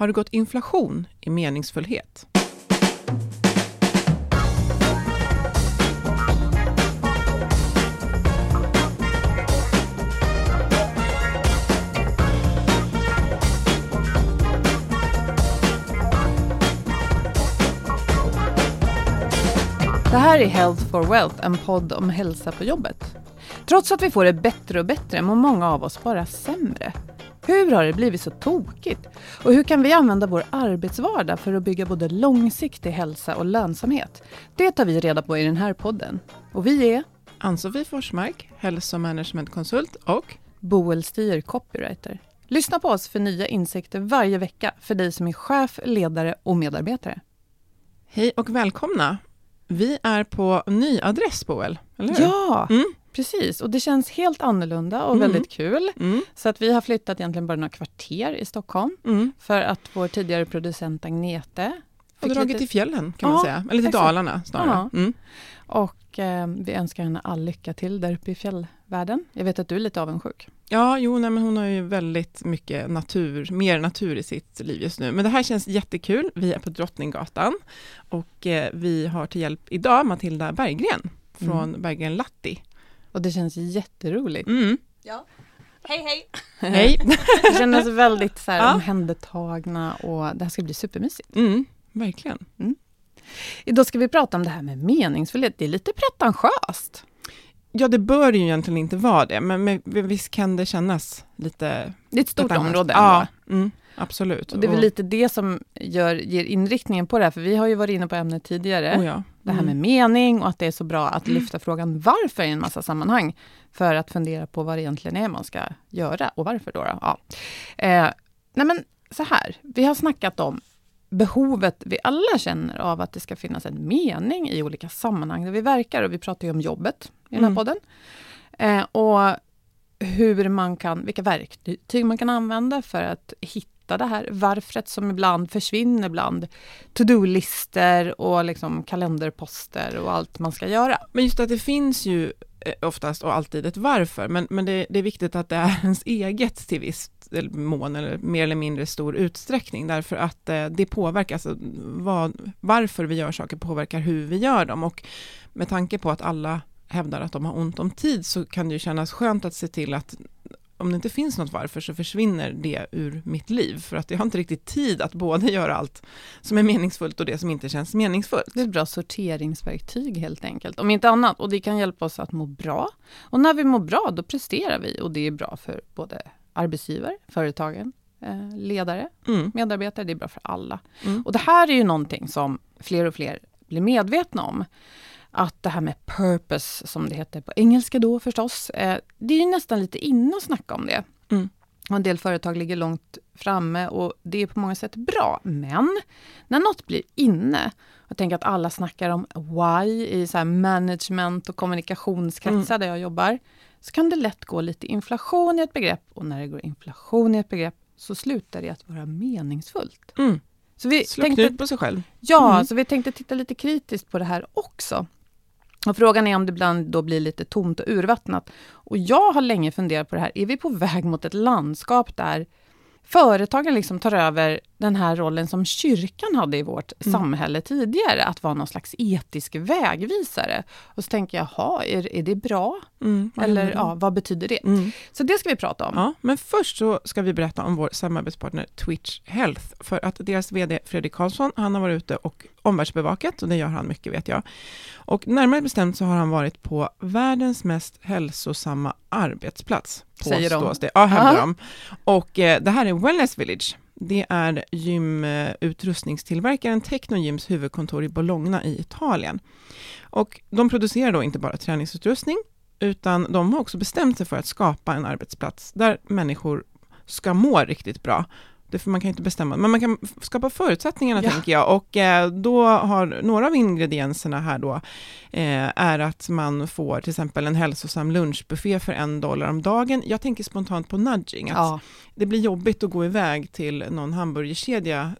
Har det gått inflation i meningsfullhet? Det här är Health for Wealth, en podd om hälsa på jobbet. Trots att vi får det bättre och bättre mår många av oss bara sämre. Hur har det blivit så tokigt? Och hur kan vi använda vår arbetsvardag för att bygga både långsiktig hälsa och lönsamhet? Det tar vi reda på i den här podden. Och vi är Ann-Sofie Forsmark, hälsomanagementkonsult och Boel Stier, copywriter. Lyssna på oss för nya insikter varje vecka för dig som är chef, ledare och medarbetare. hej och välkomna. Vi är på ny adress, Boel, eller hur? Ja, Mm. Precis. Och det känns helt annorlunda och Mm. väldigt kul. Mm. Så att vi har flyttat egentligen bara några kvarter i Stockholm Mm. för att vår tidigare producent Agnete Och fick dragit lite- till fjällen, kan man Ja, säga. Eller till. Dalarna snarare. Mm. Och eh, vi önskar henne all lycka till där uppe i fjällvärlden. Jag vet att du är lite avundsjuk. Ja, jo, nej, men hon har ju väldigt mycket natur, mer natur i sitt liv just nu. Men det här känns jättekul. Vi är på Drottninggatan och eh, vi har till hjälp idag Matilda Berggren från Mm. Berggren Latti. Och det känns jätteroligt. Mm. Hej hej! Hej! Vi känner oss väldigt så här, Ja. omhändertagna och det här ska bli supermysigt. Mm, verkligen. Idag ska vi prata om det här med meningsfullhet. Det är lite pretentiöst. Ja, det bör ju egentligen inte vara det, men, men visst kan det kännas lite... Det är ett stort område. Ja, mm, absolut. Och det är väl lite det som gör, ger inriktningen på det här, för vi har ju varit inne på ämnet tidigare. Oh ja. Det här Mm. med mening och att det är så bra att lyfta frågan varför i en massa sammanhang. För att fundera på vad det egentligen är man ska göra och varför då. då. Ja. Eh, nej men så här, vi har snackat om behovet vi alla känner av att det ska finnas en mening i olika sammanhang där vi verkar. Och vi pratar ju om jobbet i den här Mm. podden. Eh, och hur man kan, vilka verktyg man kan använda för att hitta det här varfret som ibland försvinner bland to-do-listor och liksom kalenderposter och allt man ska göra. Men just att det finns ju eh, oftast och alltid ett varför, men, men det, det är viktigt att det är ens eget till viss mån eller mer eller mindre stor utsträckning, därför att eh, det påverkar, alltså vad, varför vi gör saker påverkar hur vi gör dem och med tanke på att alla hävdar att de har ont om tid så kan det ju kännas skönt att se till att om det inte finns något varför så försvinner det ur mitt liv, för att jag har inte riktigt tid att både göra allt som är meningsfullt och det som inte känns meningsfullt. Det är ett bra sorteringsverktyg helt enkelt, om inte annat. Och det kan hjälpa oss att må bra. Och när vi mår bra, då presterar vi och det är bra för både arbetsgivare, företagen, eh, ledare, Mm. medarbetare. Det är bra för alla. Mm. Och det här är ju någonting som fler och fler blir medvetna om. Att det här med purpose, som det heter på engelska då förstås, eh, det är nästan lite inne att snacka om det. Mm. Och en del företag ligger långt framme och det är på många sätt bra. Men när något blir inne, jag tänker att alla snackar om why i så management och kommunikationskretsar där jag jobbar. så kan det lätt gå lite inflation i ett begrepp och när det går inflation i ett begrepp så slutar det att vara meningsfullt. Mm. Så vi Slå tänkte, knut på sig själv. ja, Mm. så vi tänkte titta lite kritiskt på det här också. Och frågan är om det ibland då blir lite tomt och urvattnat. Och jag har länge funderat på det här, är vi på väg mot ett landskap där företagen liksom tar över den här rollen som kyrkan hade i vårt Mm. samhälle tidigare, att vara någon slags etisk vägvisare. Och så tänker jag, jaha, är, är det bra? Mm, Eller ja, vad betyder det? Mm. Så det ska vi prata om. Ja, men först så ska vi berätta om vår samarbetspartner Twitch Health, för att deras VD Fredrik Karlsson, han har varit ute och omvärldsbevakat, och det gör han mycket vet jag. Och närmare bestämt så har han varit på världens mest hälsosamma arbetsplats. Säger de. påstås Det. Ja, hävdar de. Och eh, det här är Wellness Village. Det är gymutrustningstillverkaren Technogyms huvudkontor i Bologna i Italien. Och de producerar då inte bara träningsutrustning, utan de har också bestämt sig för att skapa en arbetsplats där människor ska må riktigt bra. För man kan inte bestämma, men man kan skapa förutsättningarna Ja. tänker jag. Och eh, då har några av ingredienserna här då eh, är att man får till exempel en hälsosam lunchbuffé för en dollar om dagen. Jag tänker spontant på nudging, att Ja, det blir jobbigt att gå iväg till någon hamburgerkedja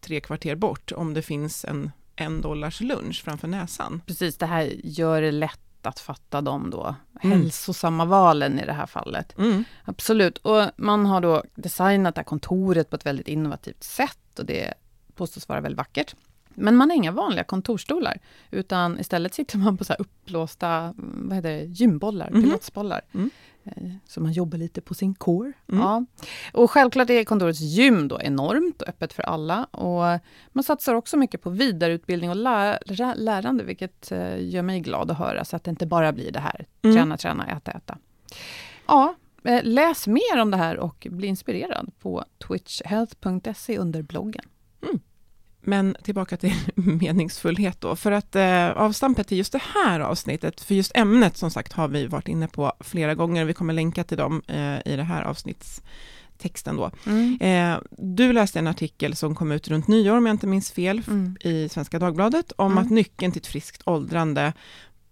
tre kvarter bort om det finns en en dollars lunch framför näsan. precis. Det här gör det lätt att fatta de då Mm. hälsosamma valen i det här fallet. Mm. Absolut. Och man har då designat det här kontoret på ett väldigt innovativt sätt och det påstås vara väldigt vackert. Men man har inga vanliga kontorstolar, utan istället sitter man på så här uppblåsta mm, vad heter det, gymbollar, Mhm. pilatesbollar. Mm. Eh, Så man jobbar lite på sin core. Mm. Ja. Och självklart är kontorets gym då enormt och öppet för alla. Och man satsar också mycket på vidareutbildning och lära, lärande, vilket eh, gör mig glad att höra, så att det inte bara blir det här Mm. träna, träna, äta, äta. Ja, eh, läs mer om det här och bli inspirerad på twitchhealth.se under bloggen. Men tillbaka till meningsfullhet då, för att eh, avstampet till just det här avsnittet, för just ämnet som sagt har vi varit inne på flera gånger, vi kommer länka till dem eh, i det här avsnittstexten då. Eh, du läste en artikel som kom ut runt nyår, om jag inte minns fel, Mm. i Svenska Dagbladet, om Mm. att nyckeln till ett friskt åldrande,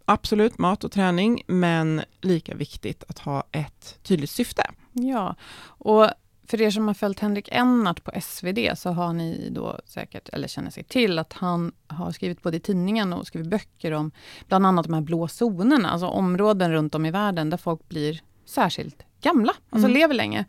absolut mat och träning, men lika viktigt att ha ett tydligt syfte. Ja, och för er som har följt Henrik Ennart på SvD så har ni då säkert, eller känner sig till, att han har skrivit både i tidningen och skrivit böcker om bland annat de här blå zonerna, alltså områden runt om i världen där folk blir särskilt gamla, alltså Mm. lever länge.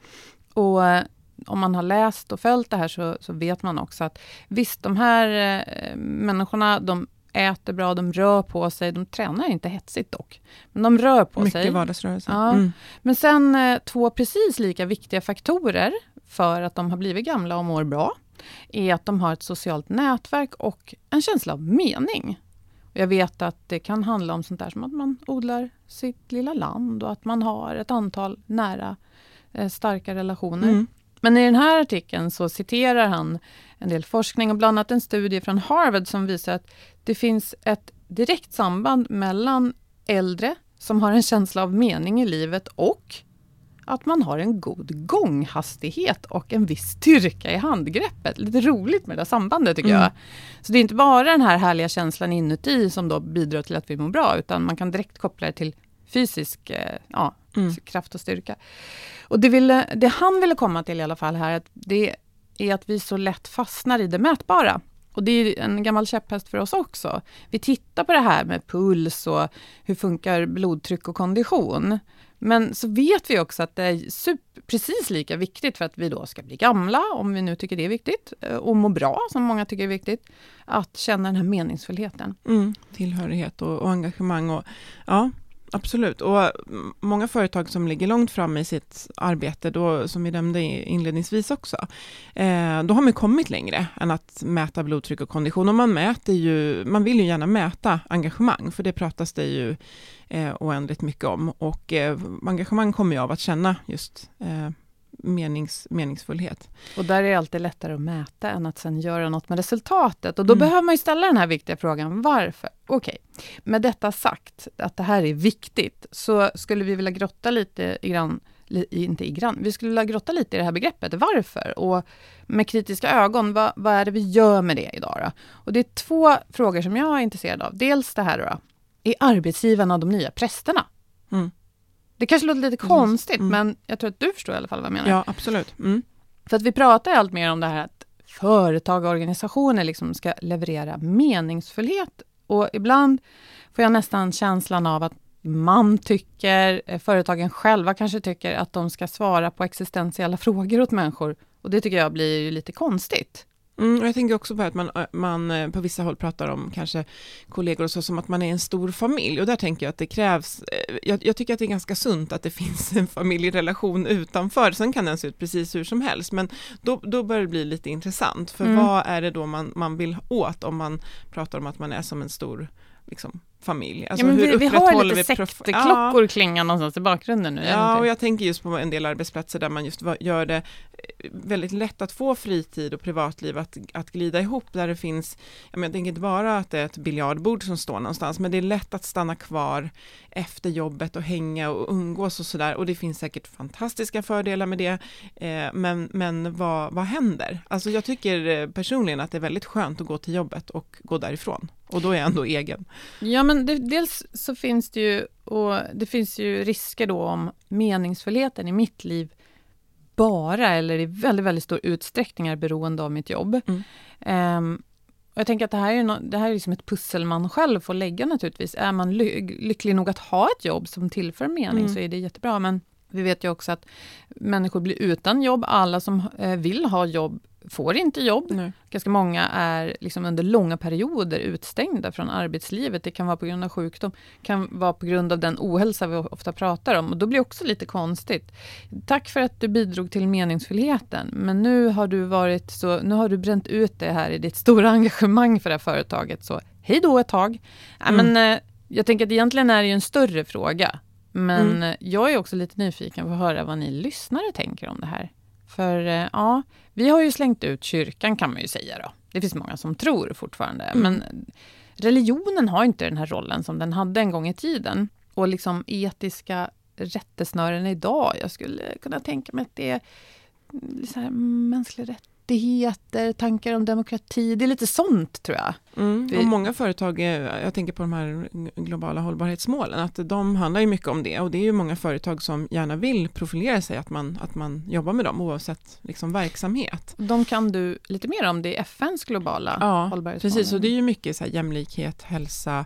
Och eh, om man har läst och följt det här så, så vet man också att visst, de här eh, människorna, de äter bra, de rör på sig, de tränar inte hetsigt dock, men de rör på sig. Mycket vardagsrörelse. Ja. Mm. Men sen eh, två precis lika viktiga faktorer för att de har blivit gamla och mår bra, är att de har ett socialt nätverk och en känsla av mening. Jag vet att det kan handla om sånt där som att man odlar sitt lilla land och att man har ett antal nära, eh, starka relationer. Mm. Men i den här artikeln så citerar han en del forskning och bland annat en studie från Harvard som visar att det finns ett direkt samband mellan äldre som har en känsla av mening i livet och att man har en god gånghastighet och en viss styrka i handgreppet. Lite roligt med det där sambandet tycker Mm. jag. Så det är inte bara den här härliga känslan inuti som då bidrar till att vi mår bra, utan man kan direkt koppla det till fysisk eh, ja, Mm. kraft och styrka. Och det, ville, det han ville komma till i alla fall här, att det är att vi så lätt fastnar i det mätbara. Och det är en gammal käpphäst för oss också. Vi tittar på det här med puls och hur funkar blodtryck och kondition. Men så vet vi också att det är super, precis lika viktigt för att vi då ska bli gamla, om vi nu tycker det är viktigt, eh, och må bra, som många tycker är viktigt, att känna den här meningsfullheten. Mm, tillhörighet och, och engagemang. Och, ja, absolut. Och eh, många företag som ligger långt fram i sitt arbete, då, som vi nämnde inledningsvis också, eh, då har man kommit längre än att mäta blodtryck och kondition. Och man mäter ju, man vill ju gärna mäta engagemang, för det pratas det ju eh, oändligt mycket om. Och eh, engagemang kommer ju av att känna just eh, menings, meningsfullhet. Och där är det alltid lättare att mäta än att sen göra något med resultatet. Och då Mm. behöver man ju ställa den här viktiga frågan, varför? Okej, med detta sagt, att det här är viktigt, så skulle vi vilja grotta lite grann, inte i grann, vi skulle vilja grotta lite i det här begreppet, varför? Och med kritiska ögon, vad, vad är det vi gör med det idag då? Och det är två frågor som jag är intresserad av. Dels det här då, är arbetsgivarna de nya prästerna? Mm. Det kanske låter lite Mm. konstigt, Mm. men jag tror att du förstår i alla fall vad jag menar. Ja, absolut. Mm. För att vi pratar ju allt mer om det här att företag och organisationer liksom ska leverera meningsfullhet. Och ibland får jag nästan känslan av att man tycker, eh, företagen själva kanske tycker att de ska svara på existentiella frågor åt människor. Och det tycker jag blir ju lite konstigt. Mm, och jag tänker också på att man, man eh, på vissa håll pratar om kanske kollegor och så som att man är en stor familj. Och där tänker jag att det krävs, eh, jag, jag tycker att det är ganska sunt att det finns en familjerelation utanför, sen kan den se ut precis hur som helst, men då, då börjar det bli lite intressant, för Mm. vad är det då man, man vill åt om man pratar om att man är som en stor liksom, familj? Alltså, ja, men vi, vi har lite vi prof- sekteklockor klingande någonstans i bakgrunden nu. Ja, och jag tänker just på en del arbetsplatser där man just gör det eh, väldigt lätt att få fritid och privatliv att, att glida ihop, där det finns, jag, menar, jag tänker inte bara att det är ett biljardbord som står någonstans, men det är lätt att stanna kvar efter jobbet och hänga och umgås och sådär, och det finns säkert fantastiska fördelar med det, eh, men, men vad, vad händer? Alltså jag tycker eh, personligen att det är väldigt skönt att gå till jobbet och gå därifrån, och då är jag ändå egen. Ja, men det, dels så finns det ju, och det finns ju risker då om meningsfullheten i mitt liv bara eller i väldigt, väldigt stor utsträckning är beroende av mitt jobb. Mm. Ehm, och jag tänker att det här är, no, det här är liksom ett pussel man själv får lägga naturligtvis. Är man ly lycklig nog att ha ett jobb som tillför mening Mm. så är det jättebra. Men vi vet ju också att människor blir utan jobb. Alla som eh, vill ha jobb får inte jobb. Nej. Ganska många är liksom under långa perioder utstängda från arbetslivet. Det kan vara på grund av sjukdom, kan vara på grund av den ohälsa vi ofta pratar om. Och då blir det också lite konstigt. Tack för att du bidrog till meningsfullheten, men nu har du varit så, nu har du bränt ut det här i ditt stora engagemang för det här företaget, så hej då ett tag. Mm. men, eh, jag tänker att egentligen är det ju en större fråga, men Mm. jag är också lite nyfiken på att höra vad ni lyssnare tänker om det här. För eh, ja, vi har ju slängt ut kyrkan kan man ju säga då. Det finns många som tror fortfarande, Mm. men religionen har inte den här rollen som den hade en gång i tiden. Och liksom etiska rättesnören idag, jag skulle kunna tänka mig att det är mm, så här, mänskliga rättigheter, tankar om demokrati, det är lite sånt tror jag. Mm, och många företag, jag tänker på de här globala hållbarhetsmålen, att de handlar ju mycket om det och det är ju många företag som gärna vill profilera sig, att man, att man jobbar med dem oavsett liksom verksamhet. De kan du lite mer om, det är FNs globala Ja, hållbarhetsmål. Precis, och det är ju mycket så här jämlikhet, hälsa,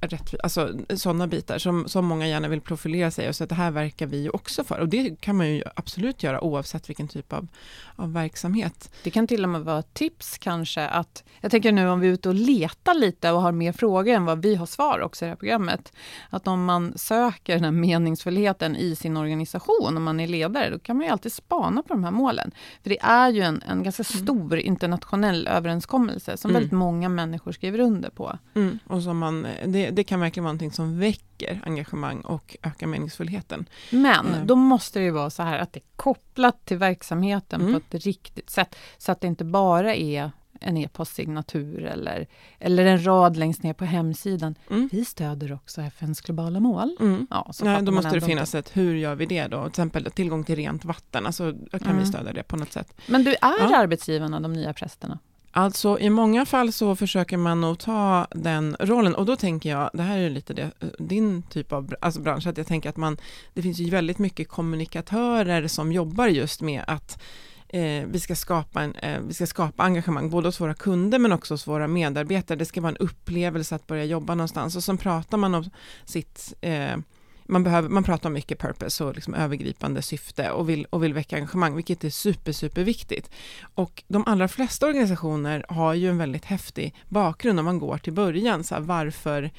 rätt, alltså sådana bitar som, som många gärna vill profilera sig och så att det här verkar vi ju också för och det kan man ju absolut göra oavsett vilken typ av, av verksamhet. Det kan till och med vara tips kanske att, jag tänker nu om vi är ute och letar lite och har mer frågor än vad vi har svar också i det här programmet, att om man söker den här meningsfullheten i sin organisation, om man är ledare, då kan man ju alltid spana på de här målen. För det är ju en, en ganska stor internationell överenskommelse som Mm. väldigt många människor skriver under på. Mm, och som man, det, det kan verkligen vara någonting som väcker engagemang och ökar meningsfullheten. Men Mm. då måste det ju vara så här att det är kopplat till verksamheten Mm. på ett riktigt sätt, så att det inte bara är en e-postsignatur eller, eller en rad längst ner på hemsidan. Mm. Vi stöder också FNs globala mål. Mm. Ja, Nej, då måste det finnas ett, hur gör vi det då? Till exempel tillgång till rent vatten, alltså kan Mm. vi stödja det på något sätt? Men du, är Ja. arbetsgivarna de nya prästerna? Alltså i många fall så försöker man nog ta den rollen och då tänker jag, det här är ju lite det, eh, din typ av alltså bransch, att jag tänker att man, det finns ju väldigt mycket kommunikatörer som jobbar just med att eh, vi, ska skapa en, eh, vi ska skapa engagemang både hos våra kunder men också hos våra medarbetare. Det ska vara en upplevelse att börja jobba någonstans och sen pratar man om sitt eh, man, behöver, man pratar om mycket purpose och liksom övergripande syfte och vill, och vill väcka engagemang, vilket är super, super viktigt. Och de allra flesta organisationer har ju en väldigt häftig bakgrund om man går till början, så här, varför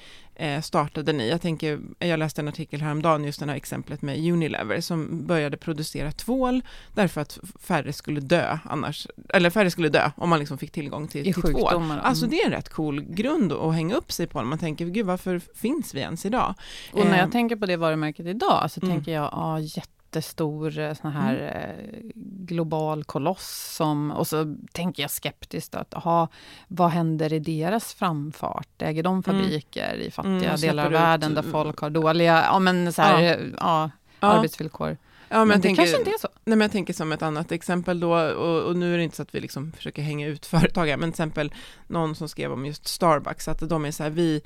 startade ni? Jag tänker, jag läste en artikel häromdagen, just det här exemplet med Unilever, som började producera tvål därför att färre skulle dö annars, eller färre skulle dö om man liksom fick tillgång till, till tvål. Alltså Mm. det är en rätt cool grund att hänga upp sig på man tänker, gud varför finns vi ens idag? Och när Eh, jag tänker på det varumärket idag så Mm. tänker jag, ja, jättestor eh, sån här eh, global koloss som, och så tänker jag skeptiskt att, aha, vad händer i deras framfart? Äger de fabriker i fattiga Mm, delar av släpper ut- världen där folk har dåliga, ja men så här, Ja. ja, arbetsvillkor? Ja, men, men jag det tänker, kanske inte är så. Nej, men jag tänker som ett annat exempel då, och, och nu är det inte så att vi liksom försöker hänga ut företag här, men till exempel någon som skrev om just Starbucks, att de är så här, vi,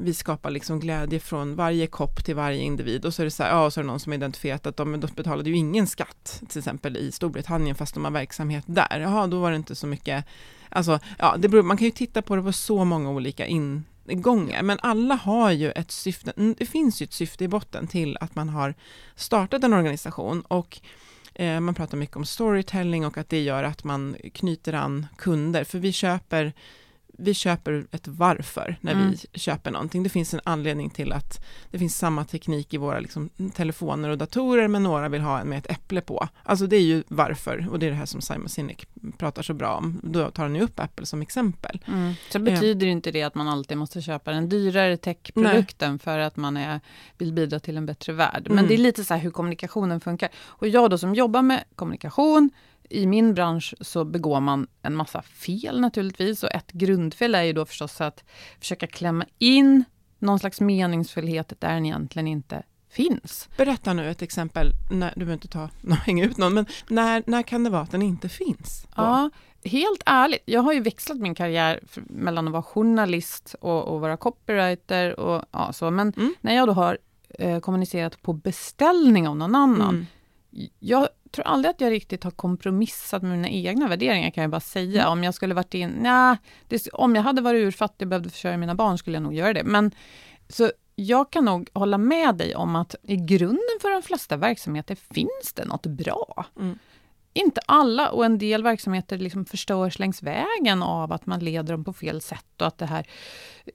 vi skapar liksom glädje från varje kopp till varje individ. Och så är det så här, ja, och så är det någon som har identifierat att de, de betalade ju ingen skatt, till exempel i Storbritannien, fast de har verksamhet där. Jaha, då var det inte så mycket, alltså, ja, det beror, man kan ju titta på det på så många olika ingångar, men alla har ju ett syfte, mm, det finns ju ett syfte i botten till att man har startat en organisation och eh, man pratar mycket om storytelling och att det gör att man knyter an kunder, för vi köper vi köper ett varför när mm. vi köper någonting. Det finns en anledning till att det finns samma teknik i våra liksom, telefoner och datorer, men några vill ha en med ett äpple på. Alltså det är ju varför, och det är det här som Simon Sinek pratar så bra om. Då tar han ju upp Apple som exempel. Mm. Så betyder eh. inte det att man alltid måste köpa den dyrare techprodukten för att man är, vill bidra till en bättre värld. Men mm. det är lite så här hur kommunikationen funkar. Och jag då som jobbar med kommunikation, i min bransch så begår man en massa fel naturligtvis och ett grundfel är ju då förstås att försöka klämma in någon slags meningsfullhet där den egentligen inte finns. Berätta nu ett exempel, när, du behöver inte ta, hänga ut någon, men när, när kan det vara att den inte finns? Då? Ja, helt ärligt, jag har ju växlat min karriär mellan att vara journalist och, och vara copywriter och ja, så, men mm. när jag då har eh, kommunicerat på beställning av någon annan, mm. jag tror aldrig att jag riktigt har kompromissat med mina egna värderingar, kan jag bara säga. Mm. Om jag skulle varit in, nja, om jag hade varit urfattig och behövde försörja mina barn, skulle jag nog göra det. Men så jag kan nog hålla med dig om att i grunden för de flesta verksamheter finns det något bra. Mm. Inte alla, och en del verksamheter liksom förstörs längs vägen av att man leder dem på fel sätt och att det här,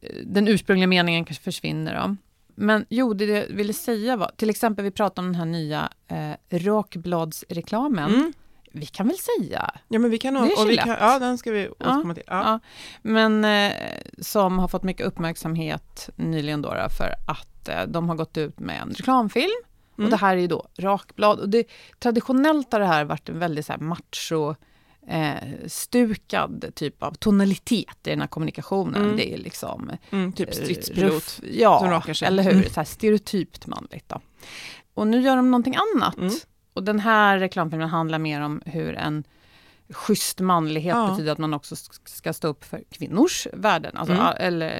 eh, den ursprungliga meningen kanske försvinner. Då. Men jo, det jag ville säga var, till exempel vi pratade om den här nya eh, rakbladsreklamen. Mm. Vi kan väl säga? Ja, men vi kan, och, och vi kan, ja, den ska vi återkomma ja, till. Ja. ja. Men eh, som har fått mycket uppmärksamhet nyligen då, då för att eh, de har gått ut med en reklamfilm. Mm. Och det här är ju då rakblad. Och det, traditionellt har det här varit en väldigt så här macho eh, stukad typ av tonalitet i den här kommunikationen. Mm. Det är liksom... Mm, typ stridspilot ruff, ja, eller hur? Mm. Så här stereotypt manligt. Då. Och nu gör de någonting annat. Mm. Och den här reklamfilmen handlar mer om hur en schysst manlighet ja. betyder att man också ska stå upp för kvinnors värden, alltså, mm. eller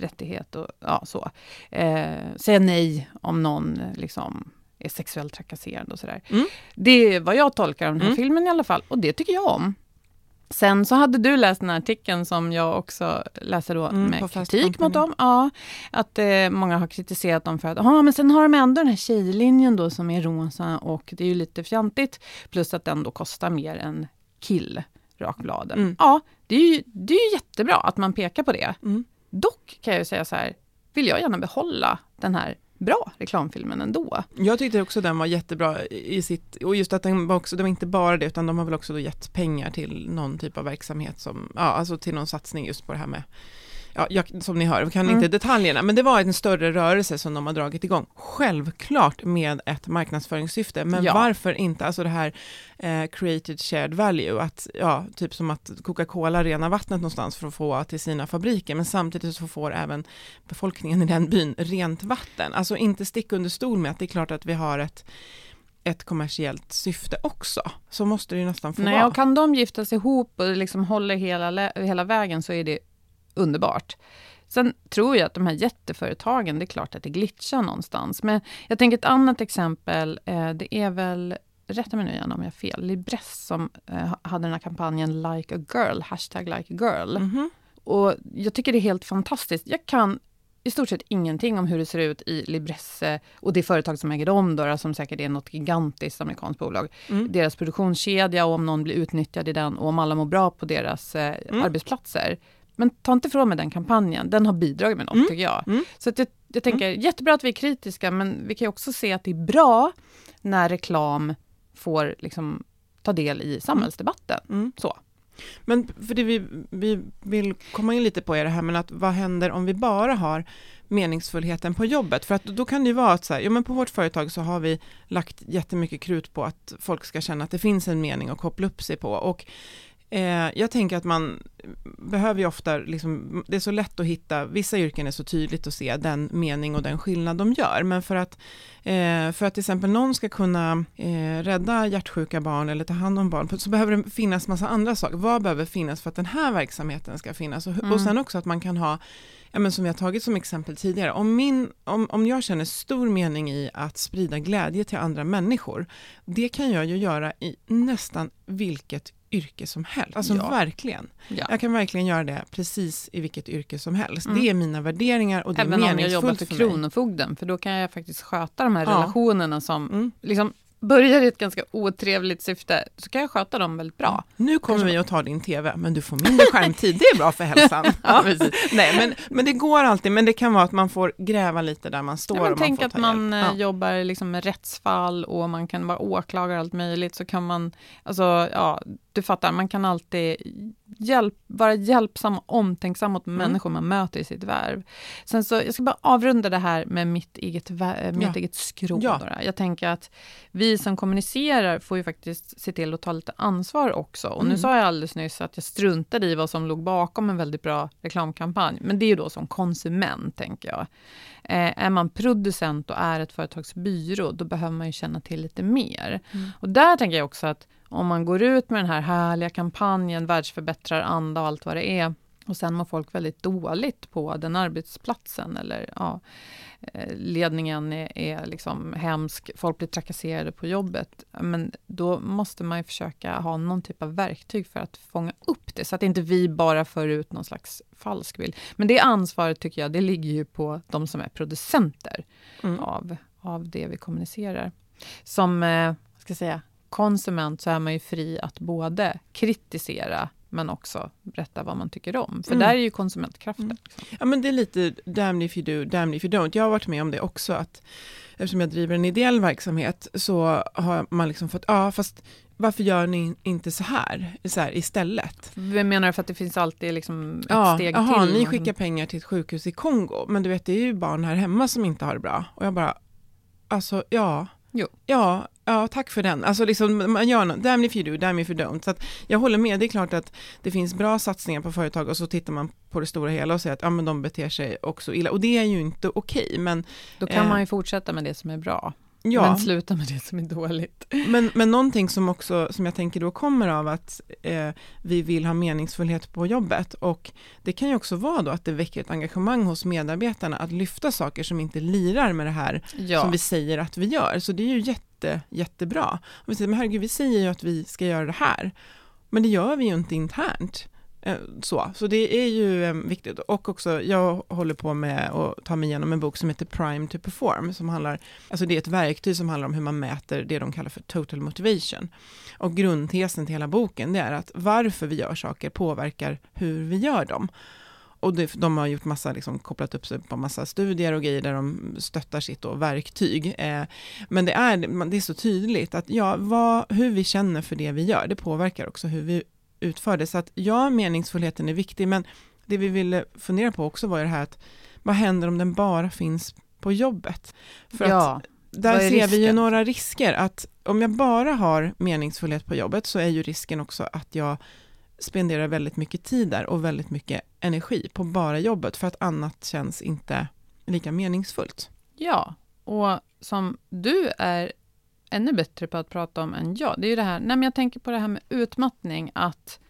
rättighet och ja, så. Eh, säga nej om någon liksom är sexuellt trakasserande och sådär. Mm. Det är vad jag tolkar av den här mm. filmen i alla fall, och det tycker jag om. Sen så hade du läst den här artikeln som jag också läser då mm, med kritik mot dem. Ja, att eh, många har kritiserat dem för att, ja men sen har de ändå den här tjejlinjen då som är rosa och det är ju lite fjantigt. Plus att den då kostar mer än kill rakbladen. Mm. Ja, det är, ju, det är ju jättebra att man pekar på det. Mm. Dock kan jag ju säga så här, vill jag gärna behålla den här bra, reklamfilmen ändå. Jag tyckte också den var jättebra i sitt, och just att den var också, det var inte bara det, utan de har väl också då gett pengar till någon typ av verksamhet som, ja, alltså till någon satsning just på det här med ja, jag, som ni hör, jag kan mm. inte detaljerna, men det var en större rörelse som de har dragit igång. Självklart med ett marknadsföringssyfte, men ja. varför inte, alltså det här eh, created shared value, att, ja, typ som att Coca-Cola renar vattnet någonstans för att få till sina fabriker, men samtidigt så får även befolkningen i den byn rent vatten. Alltså inte stick under stol med att det är klart att vi har ett ett kommersiellt syfte också, så måste det ju nästan få Nej, vara. Och kan de giftas ihop och liksom håller hela, hela vägen så är det underbart. Sen tror jag att de här jätteföretagen, det är klart att det glitchar någonstans. Men jag tänker ett annat exempel, eh, det är väl, rätta mig nu igen om jag har fel, Libress som eh, hade den här kampanjen Like a girl, hashtag like a girl. Mm -hmm. Och jag tycker det är helt fantastiskt. Jag kan i stort sett ingenting om hur det ser ut i Libresse och det företag som äger dem, då, som säkert är något gigantiskt amerikanskt bolag. Mm. Deras produktionskedja och om någon blir utnyttjad i den och om alla mår bra på deras eh, mm. arbetsplatser. Men ta inte ifrån mig den kampanjen, den har bidragit med något mm. tycker jag. Mm. Så att jag, jag tänker, mm. jättebra att vi är kritiska, men vi kan också se att det är bra när reklam får liksom, ta del i samhällsdebatten. Mm. Så. Men för det vi, vi vill komma in lite på är det här med att vad händer om vi bara har meningsfullheten på jobbet? För att då kan det ju vara att så här, ja men på vårt företag så har vi lagt jättemycket krut på att folk ska känna att det finns en mening att koppla upp sig på och Eh, jag tänker att man behöver ju ofta, liksom, det är så lätt att hitta, vissa yrken är så tydligt att se den mening och den skillnad de gör, men för att, eh, för att till exempel någon ska kunna eh, rädda hjärtsjuka barn eller ta hand om barn, så behöver det finnas massa andra saker. Vad behöver finnas för att den här verksamheten ska finnas? Och, Mm. och sen också att man kan ha ja, men som vi har tagit som exempel tidigare, om, min, om, om jag känner stor mening i att sprida glädje till andra människor, det kan jag ju göra i nästan vilket yrke som helst. Alltså Ja. verkligen. Ja. Jag kan verkligen göra det precis i vilket yrke som helst. Mm. Det är mina värderingar och det Även är om jag meningsfullt jobbar för för mig. Kronofogden, för då kan jag faktiskt sköta de här Ja. relationerna som Mm. liksom börjar i ett ganska otrevligt syfte, så kan jag sköta dem väldigt bra. Nu kommer Kanske- vi att ta din TV, men du får mindre skärmtid, det är bra för hälsan. Ja. Nej, men, men det går alltid, men det kan vara att man får gräva lite där man står. Ja, men tänk att man eh, Ja. jobbar liksom med rättsfall och man kan vara åklagare och allt möjligt, så kan man, alltså ja, du fattar, man kan alltid hjälp, vara hjälpsam och omtänksam mot Mm. människor man möter i sitt värv. Sen så, jag ska bara avrunda det här med mitt eget, eh, mitt Ja. eget skrå. Ja. Jag tänker att vi som kommunicerar får ju faktiskt se till att ta lite ansvar också. Och nu Mm. sa jag alldeles nyss att jag struntade i vad som låg bakom en väldigt bra reklamkampanj. Men det är ju då som konsument, tänker jag. Eh, är man producent och är ett företags byrå, då behöver man ju känna till lite mer. Och där tänker jag också att om man går ut med den här härliga kampanjen, världsförbättraranda och allt vad det är, och sen mår folk väldigt dåligt på den arbetsplatsen eller ja, ledningen är, är liksom hemsk, folk blir trakasserade på jobbet, men då måste man ju försöka ha någon typ av verktyg för att fånga upp det, så att inte vi bara för ut någon slags falsk bild. Men det ansvaret tycker jag, det ligger ju på de som är producenter Mm. av, av det vi kommunicerar. Som, eh, ska säga, konsument så är man ju fri att både kritisera men också berätta vad man tycker om. För Mm. där är ju konsumentkraften. Mm. Liksom. Ja, men det är lite damned if you do, damned if you don't. Jag har varit med om det också, att eftersom jag driver en ideell verksamhet så har man liksom fått, ja fast varför gör ni inte så här, så här istället? Vi menar för att det finns alltid liksom ett Ja, steg aha, till. ni skickar pengar till ett sjukhus i Kongo, men du vet det är ju barn här hemma som inte har det bra. Och jag bara, alltså ja, Jo. ja, ja tack för den. Alltså liksom, man gör något, damn if you do, damn if you don't. Så att jag håller med, det är klart att det finns bra satsningar på företag och så tittar man på det stora hela och säger att ja, men de beter sig också illa. Och det är ju inte okej, men Då kan eh, man ju fortsätta med det som är bra, ja. men sluta med det som är dåligt. Men, men någonting som också, som jag tänker då kommer av att eh, vi vill ha meningsfullhet på jobbet och det kan ju också vara då att det väcker ett engagemang hos medarbetarna att lyfta saker som inte lirar med det här Ja. som vi säger att vi gör. Så det är ju jätte, jättebra. Om vi säger, men herregud, vi säger ju att vi ska göra det här, men det gör vi ju inte internt. Eh, så, så det är ju eh, viktigt. Och också, jag håller på med att ta mig igenom en bok som heter Prime to Perform, som handlar, alltså det är ett verktyg som handlar om hur man mäter det de kallar för total motivation. Och grundtesen till hela boken, det är att varför vi gör saker påverkar hur vi gör dem. Och det, de har gjort massa, liksom, kopplat upp sig på massa studier och grejer där de stöttar sitt då, verktyg. Eh, men det är, det är så tydligt att ja, vad, hur vi känner för det vi gör, det påverkar också hur vi utför det. Så att ja, meningsfullheten är viktig, men det vi ville fundera på också var ju det här att vad händer om den bara finns på jobbet? För att ja. där vad är ser vi ju några risker. Att om jag bara har meningsfullhet på jobbet så är ju risken också att jag spenderar väldigt mycket tid där och väldigt mycket energi på bara jobbet för att annat känns inte lika meningsfullt. Ja, och som du är ännu bättre på att prata om än jag, det är ju det här, nej men jag tänker på det här med utmattning, att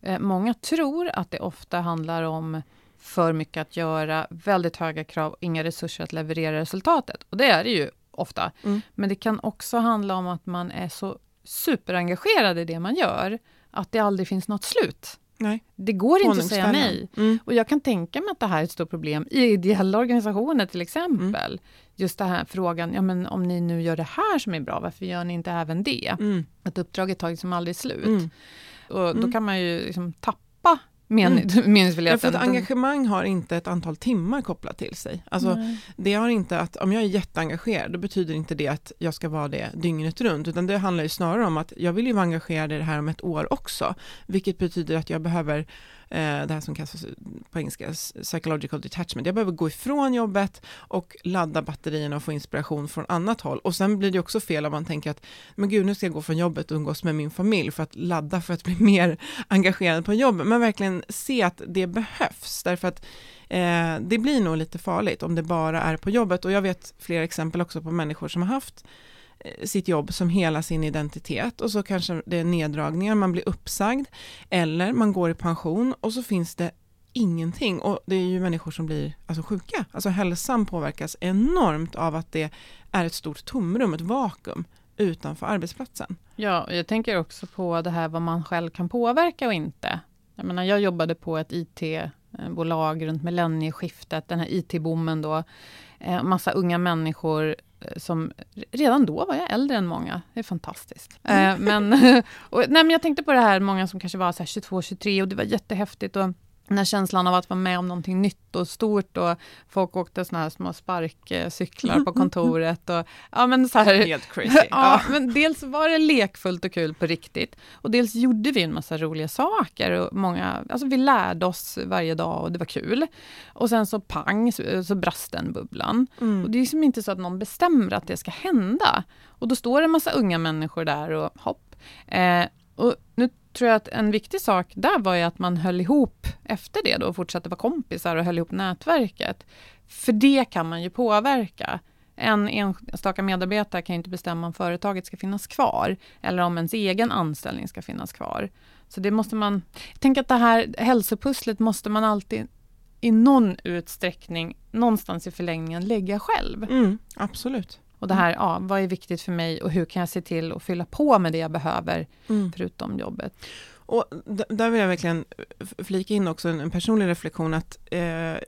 eh, många tror att det ofta handlar om för mycket att göra, väldigt höga krav, inga resurser att leverera resultatet. Och det är det ju ofta. Mm. Men det kan också handla om att man är så superengagerad i det man gör, att det aldrig finns något slut. Nej. Det går inte att säga nej. Mm. Och jag kan tänka mig att det här är ett stort problem i ideella organisationer till exempel. Just den här frågan, ja men om ni nu gör det här som är bra, varför gör ni inte även det? Mm. Att uppdraget tar liksom aldrig slut. Mm. Och då Mm. kan man ju liksom tappa men meningsfullheten. Ja, för engagemang har inte ett antal timmar kopplat till sig. Alltså, Nej. det har inte att, om jag är jätteengagerad, då betyder inte det att jag ska vara det dygnet runt, utan det handlar ju snarare om att jag vill ju vara engagerad i det här om ett år också, vilket betyder att jag behöver eh, Eh, det här som kallas på engelska psychological detachment. Jag behöver gå ifrån jobbet och ladda batterierna och få inspiration från annat håll. Och sen blir det också fel om man tänker att, men gud, nu ska jag gå från jobbet och umgås med min familj för att ladda för att bli mer engagerad på jobbet. Men verkligen se att det behövs, därför att eh, det blir nog lite farligt om det bara är på jobbet. Och jag vet flera exempel också på människor som har haft Eh, sitt jobb som hela sin identitet och så kanske det är neddragningar, man blir uppsagd eller man går i pension och så finns det ingenting och det är ju människor som blir alltså sjuka. Alltså hälsan påverkas enormt av att det är ett stort tomrum, ett vakuum utanför arbetsplatsen. Ja, jag tänker också på det här vad man själv kan påverka och inte. Jag menar, jag jobbade på ett IT-bolag runt millennieskiftet, den här IT-boomen då. Eh, massa unga människor som redan då var jag äldre än många. Det är fantastiskt. Mm. Eh, men, och, nej, men jag tänkte på det här, många som kanske var 22, 23 och det var jättehäftigt. Och, den här känslan av att vara med om någonting nytt och stort och folk åkte såna här små sparkcyklar på kontoret. Och, ja, men så här, Helt crazy. ja, men dels var det lekfullt och kul på riktigt och dels gjorde vi en massa roliga saker. Och många, alltså vi lärde oss varje dag och det var kul. Och sen så pang så, så brast den bubblan. Mm. Och det är liksom inte så att någon bestämmer att det ska hända. Och då står det en massa unga människor där och hopp. Eh, och nu tror jag att en viktig sak där var ju att man höll ihop efter det då och fortsatte vara kompisar och höll ihop nätverket. För det kan man ju påverka. En enstaka medarbetare kan ju inte bestämma om företaget ska finnas kvar eller om ens egen anställning ska finnas kvar. Så det måste man... Jag tänker att det här hälsopusslet måste man alltid i någon utsträckning någonstans i förlängningen lägga själv. Mm, absolut. Och det här, ja, vad är viktigt för mig och hur kan jag se till att fylla på med det jag behöver mm. förutom jobbet. Och där vill jag verkligen flika in också en personlig reflektion att eh,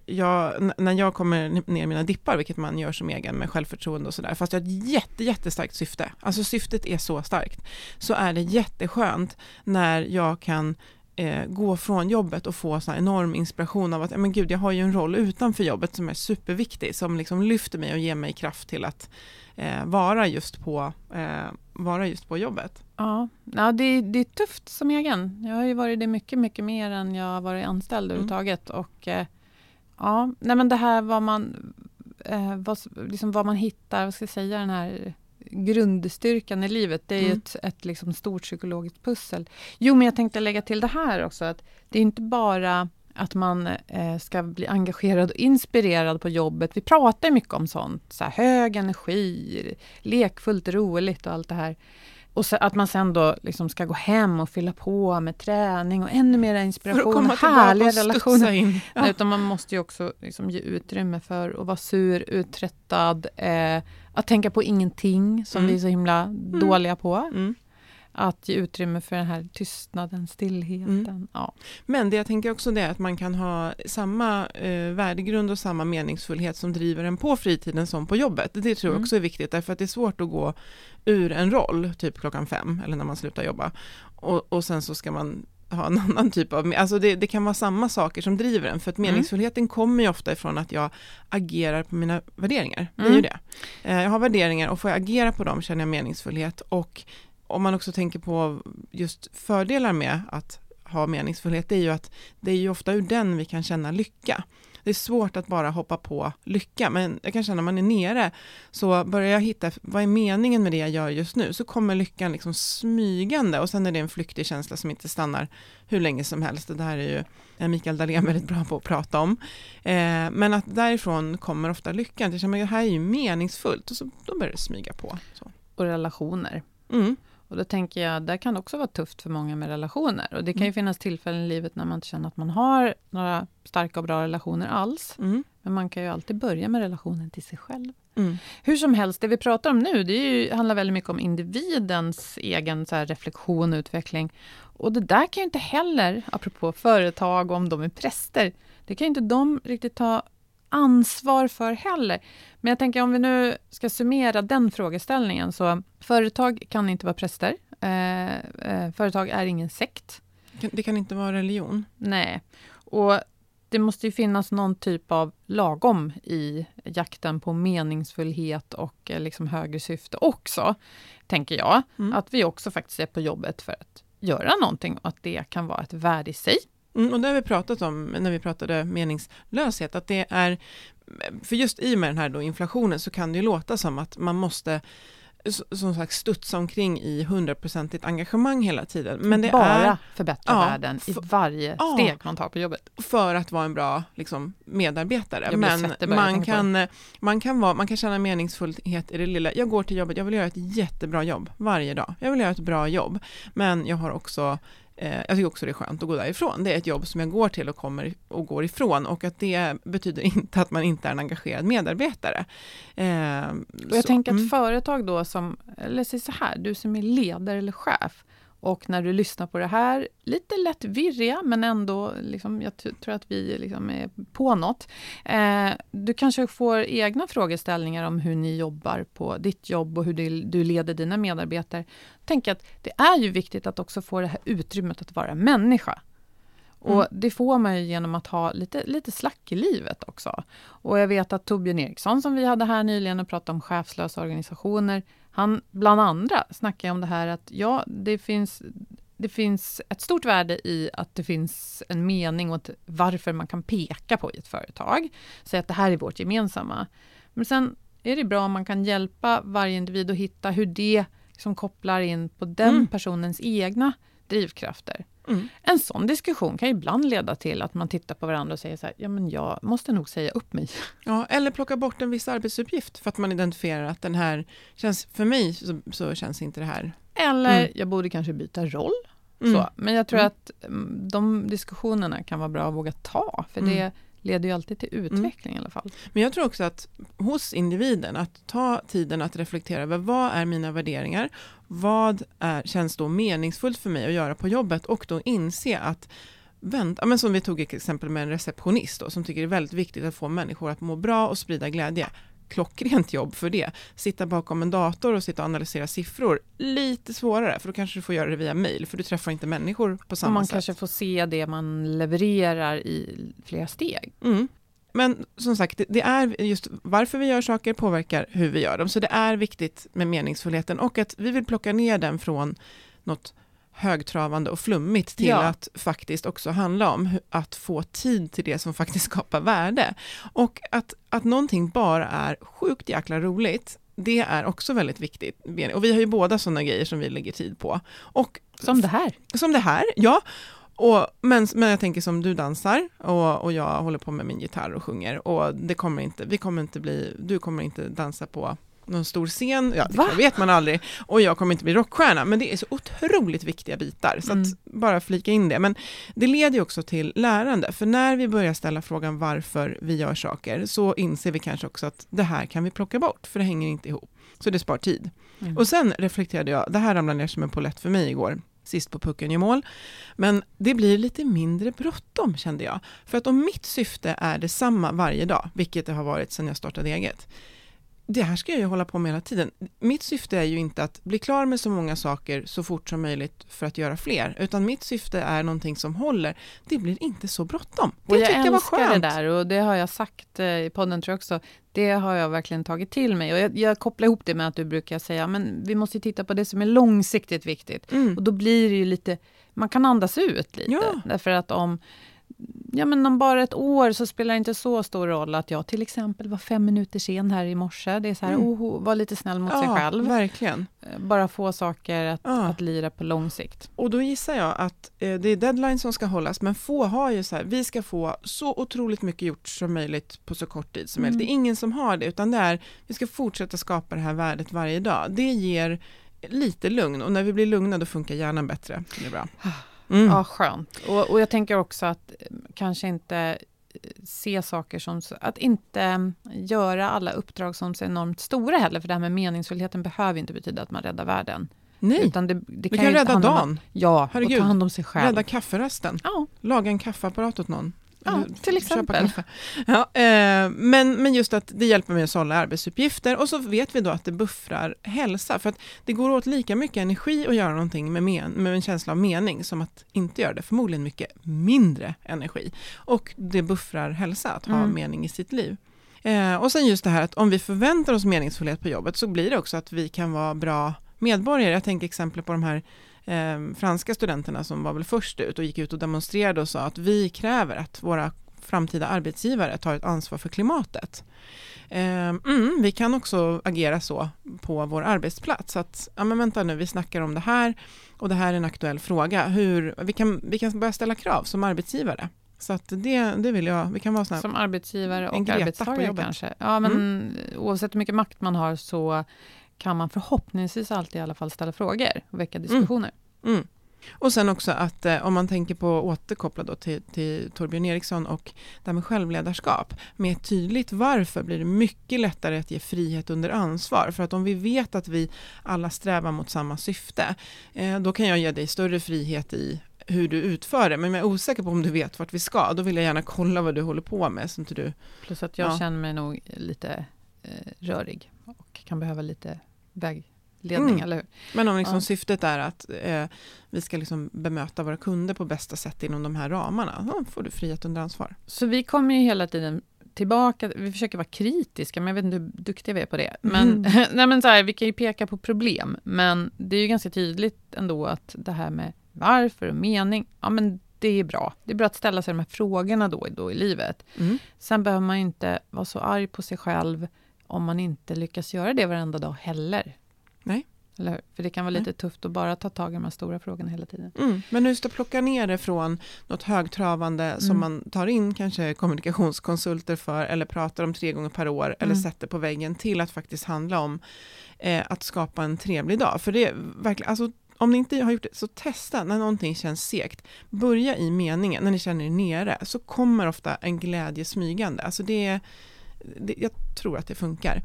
jag, när jag kommer ner i mina dippar, vilket man gör som egen med självförtroende och sådär, fast jag har ett jätte, jättestarkt syfte, alltså syftet är så starkt, så är det jätteskönt när jag kan eh, gå från jobbet och få så enorm inspiration av att, men gud, jag har ju en roll utanför jobbet som är superviktig, som liksom lyfter mig och ger mig kraft till att eh, vara, just på, eh, vara just på jobbet. Ja, ja det, det är tufft som egen. Jag har ju varit det mycket, mycket mer än jag har varit anställd mm. överhuvudtaget. Och, eh, ja, nej men det här vad man, eh, vad, liksom vad man hittar, vad ska jag säga, den här grundstyrkan i livet, det är mm. ett, ett liksom stort psykologiskt pussel. Jo, men jag tänkte lägga till det här också, att det är inte bara att man eh, ska bli engagerad och inspirerad på jobbet. Vi pratar mycket om sånt, så här, hög energi, lekfullt, roligt och allt det här. Och så, att man sen då liksom ska gå hem och fylla på med träning och ännu mer inspiration, härliga relationer. In. Ja. Nej, utan man måste ju också liksom ge utrymme för att vara sur, uttröttad, eh, att tänka på ingenting, som mm. vi är så himla mm. dåliga på. Mm att ge utrymme för den här tystnaden, stillheten. Mm. Ja. Men det jag tänker också det är att man kan ha samma eh, värdegrund och samma meningsfullhet som driver en på fritiden som på jobbet. Det tror jag mm. också är viktigt, därför att det är svårt att gå ur en roll, typ klockan fem eller när man slutar jobba. Och, och sen så ska man ha en annan typ av, alltså det, det, kan vara samma saker som driver en, för att mm. meningsfullheten mm. kommer ju ofta ifrån att jag agerar på mina värderingar. Det är ju mm. det. Eh, jag har värderingar och får jag agera på dem känner jag meningsfullhet och om man också tänker på just fördelar med att ha meningsfullhet, det är ju att det är ju ofta ur den vi kan känna lycka. Det är svårt att bara hoppa på lycka, men jag kan känna när man är nere, så börjar jag hitta, vad är meningen med det jag gör just nu? Så kommer lyckan liksom smygande och sen är det en flyktig känsla som inte stannar hur länge som helst. Det här är ju Mikael Dahlén väldigt bra på att prata om. Eh, men att därifrån kommer ofta lyckan, jag känner att det här är ju meningsfullt och så då börjar det smyga på. Så. Och relationer. Mm. Och då tänker jag, där kan det också vara tufft för många med relationer. Och det kan ju mm. finnas tillfällen i livet när man inte känner att man har några starka och bra relationer alls. Mm. Men man kan ju alltid börja med relationen till sig själv. Mm. Hur som helst, det vi pratar om nu, det ju, handlar väldigt mycket om individens egen så reflektion och utveckling. Och det där kan ju inte heller, apropå företag, om de är präster, det kan ju inte de riktigt ta ansvar för heller. Men jag tänker om vi nu ska summera den frågeställningen, så företag kan inte vara präster. Eh, eh, företag är ingen sekt. Det kan inte vara religion. Nej. Och det måste ju finnas någon typ av lagom i jakten på meningsfullhet och eh, liksom högre syfte också, tänker jag. Mm. Att vi också faktiskt är på jobbet för att göra någonting och att det kan vara ett värde i sig. Mm, och det har vi pratat om när vi pratade meningslöshet, att det är, för just i och med den här då inflationen så kan det ju låta som att man måste som sagt studsa omkring i hundraprocentigt engagemang hela tiden. Men det Bara är, förbättra ja, världen i varje ja. steg man tar på jobbet. för att vara en bra liksom, medarbetare. Men man kan, man, kan vara, man kan känna meningsfullhet i det lilla. Jag går till jobbet, jag vill göra ett jättebra jobb varje dag. Jag vill göra ett bra jobb, men jag har också jag tycker också det är skönt att gå därifrån. Det är ett jobb som jag går till och kommer och går ifrån och att det betyder inte att man inte är en engagerad medarbetare. Eh, Och jag så, tänker att mm. företag då som, eller säg så här, du som är ledare eller chef och när du lyssnar på det här, lite lätt virriga men ändå, liksom, jag tror att vi liksom är på något. Eh, du kanske får egna frågeställningar om hur ni jobbar på ditt jobb och hur du, du leder dina medarbetare. Tänk att det är ju viktigt att också få det här utrymmet att vara människa. Och Mm. det får man ju genom att ha lite, lite slack i livet också. Och jag vet att Torbjörn Eriksson som vi hade här nyligen och pratade om chefslösa organisationer, han bland andra snackar om det här att ja, det finns, det finns ett stort värde i att det finns en mening och varför man kan peka på i ett företag. Säga att det här är vårt gemensamma. Men sen är det bra om man kan hjälpa varje individ att hitta hur det som kopplar in på den Mm. personens egna drivkrafter. Mm. En sån diskussion kan ibland leda till att man tittar på varandra och säger så här, ja men jag måste nog säga upp mig. Ja, eller plocka bort en viss arbetsuppgift för att man identifierar att den här känns, för mig så, så känns inte det här. Eller Mm. jag borde kanske byta roll. Mm. Så. Men jag tror Mm. att mm, de diskussionerna kan vara bra att våga ta, för Mm. det leder ju alltid till utveckling i alla fall. Men jag tror också att hos individen, att ta tiden att reflektera över vad är mina värderingar, vad är, känns då meningsfullt för mig att göra på jobbet och då inse att Vänta, men som vi tog exempel med en receptionist då, som tycker det är väldigt viktigt att få människor att må bra och sprida glädje. Klockrent jobb för det. Sitta bakom en dator och sitta och analysera siffror, lite svårare, för då kanske du får göra det via mail, för du träffar inte människor på samma man sätt. kanske får se det man levererar i flera steg. Mm. Men som sagt, det är just varför vi gör saker påverkar hur vi gör dem. Så det är viktigt med meningsfullheten och att vi vill plocka ner den från något högtravande och flummigt till Ja. att faktiskt också handla om att få tid till det som faktiskt skapar värde. Och att, att någonting bara är sjukt jäkla roligt, det är också väldigt viktigt. Och vi har ju båda sådana grejer som vi lägger tid på. Och Som det här. som det här, ja. Och, men, men jag tänker som du dansar och, och jag håller på med min gitarr och sjunger och det kommer inte, vi kommer inte bli, du kommer inte dansa på någon stor scen, ja, det vet man aldrig, och jag kommer inte bli rockstjärna, men det är så otroligt viktiga bitar, så Mm. bara flika in det. Men det leder ju också till lärande, för när vi börjar ställa frågan varför vi gör saker, så inser vi kanske också att det här kan vi plocka bort, för det hänger inte ihop. Så det spar tid. Mm. Och sen reflekterade jag, det här ramlade ner som en polett för mig igår, sist på pucken i mål. Men det blir lite mindre bråttom kände jag. För att om mitt syfte är detsamma varje dag, vilket det har varit sedan jag startade eget, det här ska jag ju hålla på med hela tiden. Mitt syfte är ju inte att bli klar med så många saker så fort som möjligt för att göra fler, utan mitt syfte är någonting som håller. Det blir inte så bråttom. Det jag tycker jag var älskar skönt. det där och det har jag sagt eh, i podden tror jag också. Det har jag verkligen tagit till mig och jag, jag kopplar ihop det med att du brukar säga men vi måste titta på det som är långsiktigt viktigt. Mm. Och då blir det ju lite, man kan andas ut lite. Ja. Därför att om, ja men om bara ett år så spelar det inte så stor roll att jag till exempel var fem minuter sen här i morse. Det är så här, Mm. oh, var lite snäll mot sig Ja, själv. verkligen. Eh, Bara få saker att, Ja. att lira på lång sikt. Och då gissar jag att eh, det är deadline som ska hållas, men få har ju så här, vi ska få så otroligt mycket gjort som möjligt på så kort tid som möjligt. Mm. Det är ingen som har det, utan det är, vi ska fortsätta skapa det här värdet varje dag. Det ger lite lugn och när vi blir lugna då funkar hjärnan bättre. Det är bra. Mm. Ja, skönt. Och, och jag tänker också att eh, kanske inte eh, se saker som... Att inte eh, göra alla uppdrag som så enormt stora heller, för det här med meningsfullheten behöver inte betyda att man räddar världen. Nej, Utan det, det kan kan rädda handla om dagen, Ja, Herregud. och ta hand om sig själv. rädda kafferesten, Ja, laga en kaffeapparat åt någon. Ja, till exempel. Ja, eh, men, men just att det hjälper med att sålla arbetsuppgifter och så vet vi då att det buffrar hälsa. För att det går åt lika mycket energi att göra någonting med, men, med en känsla av mening som att inte göra det. Förmodligen mycket mindre energi. Och det buffrar hälsa att ha Mm. mening i sitt liv. Eh, och sen just det här att om vi förväntar oss meningsfullhet på jobbet så blir det också att vi kan vara bra medborgare. Jag tänker exempel på de här eh, franska studenterna som var väl först ut och gick ut och demonstrerade och sa att vi kräver att våra framtida arbetsgivare tar ett ansvar för klimatet. Eh, mm, vi kan också agera så på vår arbetsplats. Att, ja men vänta nu, vi snackar om det här och det här är en aktuell fråga. Hur, vi, kan, vi kan börja ställa krav som arbetsgivare. Så att det, det vill jag, vi kan vara såna, Som arbetsgivare och arbetstagare kanske. Ja, men Mm. oavsett hur mycket makt man har så kan man förhoppningsvis alltid i alla fall ställa frågor och väcka diskussioner. Mm. Och sen också att eh, om man tänker på återkoppla då till, till Torbjörn Eriksson och det här med självledarskap. Med tydligt varför blir det mycket lättare att ge frihet under ansvar. För att om vi vet att vi alla strävar mot samma syfte, eh, då kan jag ge dig större frihet i hur du utför det. Men jag är osäker på om du vet vart vi ska, då vill jag gärna kolla vad du håller på med. Så inte du, Plus att jag Ja. känner mig nog lite eh, rörig och kan behöva lite vägledning, Mm. eller hur? men om liksom Ja. syftet är att eh, vi ska liksom bemöta våra kunder på bästa sätt inom de här ramarna, då får du frihet under ansvar. Så vi kommer ju hela tiden tillbaka, vi försöker vara kritiska, men jag vet inte hur duktiga vi är på det. Men, Mm. nej men så här, vi kan ju peka på problem, men det är ju ganska tydligt ändå att det här med varför och mening, ja men det är bra. Det är bra att ställa sig de här frågorna då, då i livet. Mm. Sen behöver man ju inte vara så arg på sig själv om man inte lyckas göra det varenda dag heller. Nej. Eller? För det kan vara Nej. lite tufft att bara ta tag i de här stora frågorna hela tiden. Mm. Men just att plocka ner det från något högtravande som Mm. man tar in kanske kommunikationskonsulter för eller pratar om tre gånger per år eller Mm. sätter på väggen till att faktiskt handla om eh, att skapa en trevlig dag. För det är verkligen, alltså om ni inte har gjort det, så testa när någonting känns segt. Börja i meningen, när ni känner er nere, så kommer ofta en glädje smygande. Alltså det är, det, jag tror att det funkar.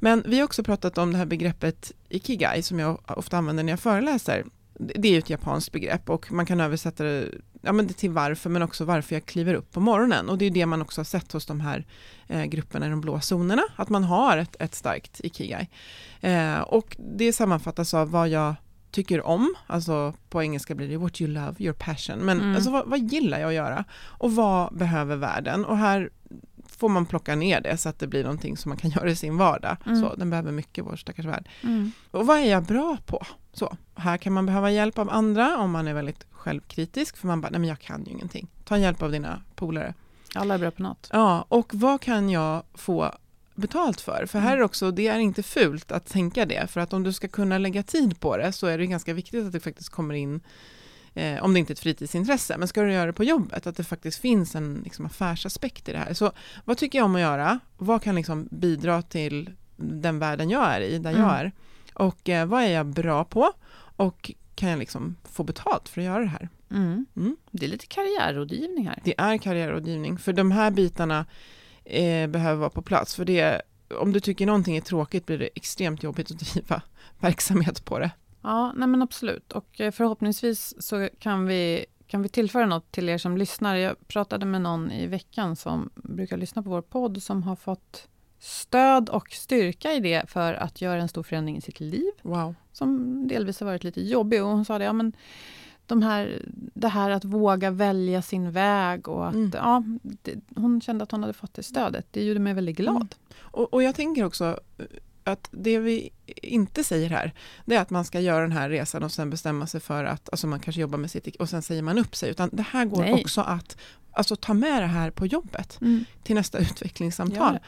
Men vi har också pratat om det här begreppet ikigai, som jag ofta använder när jag föreläser. Det är ju ett japanskt begrepp och man kan översätta det, ja, men det till varför, men också varför jag kliver upp på morgonen. Och det är det man också har sett hos de här eh, grupperna i de blå zonerna, att man har ett, ett starkt ikigai. Eh, och det sammanfattas av vad jag tycker om, alltså på engelska blir det what you love, your passion, men Mm. alltså vad, vad gillar jag att göra? Och vad behöver världen? Och här får man plocka ner det så att det blir någonting som man kan göra i sin vardag. Mm. Så, den behöver mycket, vår stackars värld. Och vad är jag bra på? Så, här kan man behöva hjälp av andra om man är väldigt självkritisk, för man bara, nej men jag kan ju ingenting. Ta hjälp av dina polare. Alla är bra på något. Ja, och vad kan jag få betalt för? För här är också, det är inte fult att tänka det, för att om du ska kunna lägga tid på det så är det ganska viktigt att det faktiskt kommer in, eh, om det inte är ett fritidsintresse, men ska du göra det på jobbet, att det faktiskt finns en liksom, affärsaspekt i det här. Så vad tycker jag om att göra? Vad kan liksom bidra till den världen jag är i, där Mm. jag är? Och eh, vad är jag bra på? Och kan jag liksom få betalt för att göra det här? Mm. Mm. Det är lite karriärrådgivning här. Det är karriärrådgivning, för de här bitarna eh, behöver vara på plats. För det, om du tycker någonting är tråkigt blir det extremt jobbigt att driva verksamhet på det. Ja, nej men absolut. Och eh, förhoppningsvis så kan vi, kan vi tillföra något till er som lyssnar. Jag pratade med någon i veckan som brukar lyssna på vår podd som har fått stöd och styrka i det för att göra en stor förändring i sitt liv Wow. som delvis har varit lite jobbig. Och hon sa det, ja men de här, det här att våga välja sin väg och att, Mm. ja, det, hon kände att hon hade fått det stödet. Det gjorde mig väldigt glad. Mm. Och, och jag tänker också eh, att det vi inte säger här, det är att man ska göra den här resan och sen bestämma sig för att, alltså man kanske jobbar med sitt, och sen säger man upp sig, utan det här går Nej. också att alltså, ta med det här på jobbet Mm. till nästa utvecklingssamtal.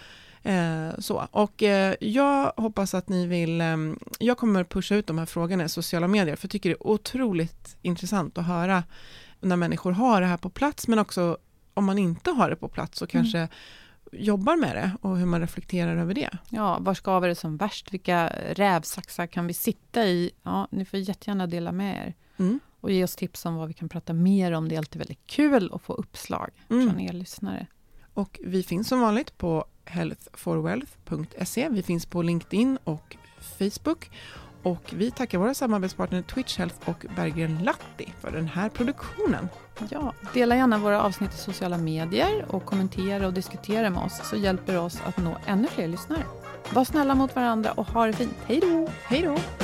Eh, så. Och eh, jag hoppas att ni vill, eh, jag kommer pusha ut de här frågorna i sociala medier, för jag tycker det är otroligt intressant att höra när människor har det här på plats, men också om man inte har det på plats och kanske jobbar med det och hur man reflekterar över det. Ja, var skaver det som värst? Vilka rävsaxar kan vi sitta i? Ja, ni får jättegärna dela med er Mm. och ge oss tips om vad vi kan prata mer om. Det är alltid väldigt kul att få uppslag Mm. från er lyssnare. Och vi finns som vanligt på healthforwealth.se. Vi finns på LinkedIn och Facebook. Och vi tackar våra samarbetspartner Twitch Health och Berggren Latti för den här produktionen. Ja, dela gärna våra avsnitt i sociala medier och kommentera och diskutera med oss så hjälper det oss att nå ännu fler lyssnare. Var snälla mot varandra och ha det fint. Hej då! Hej då!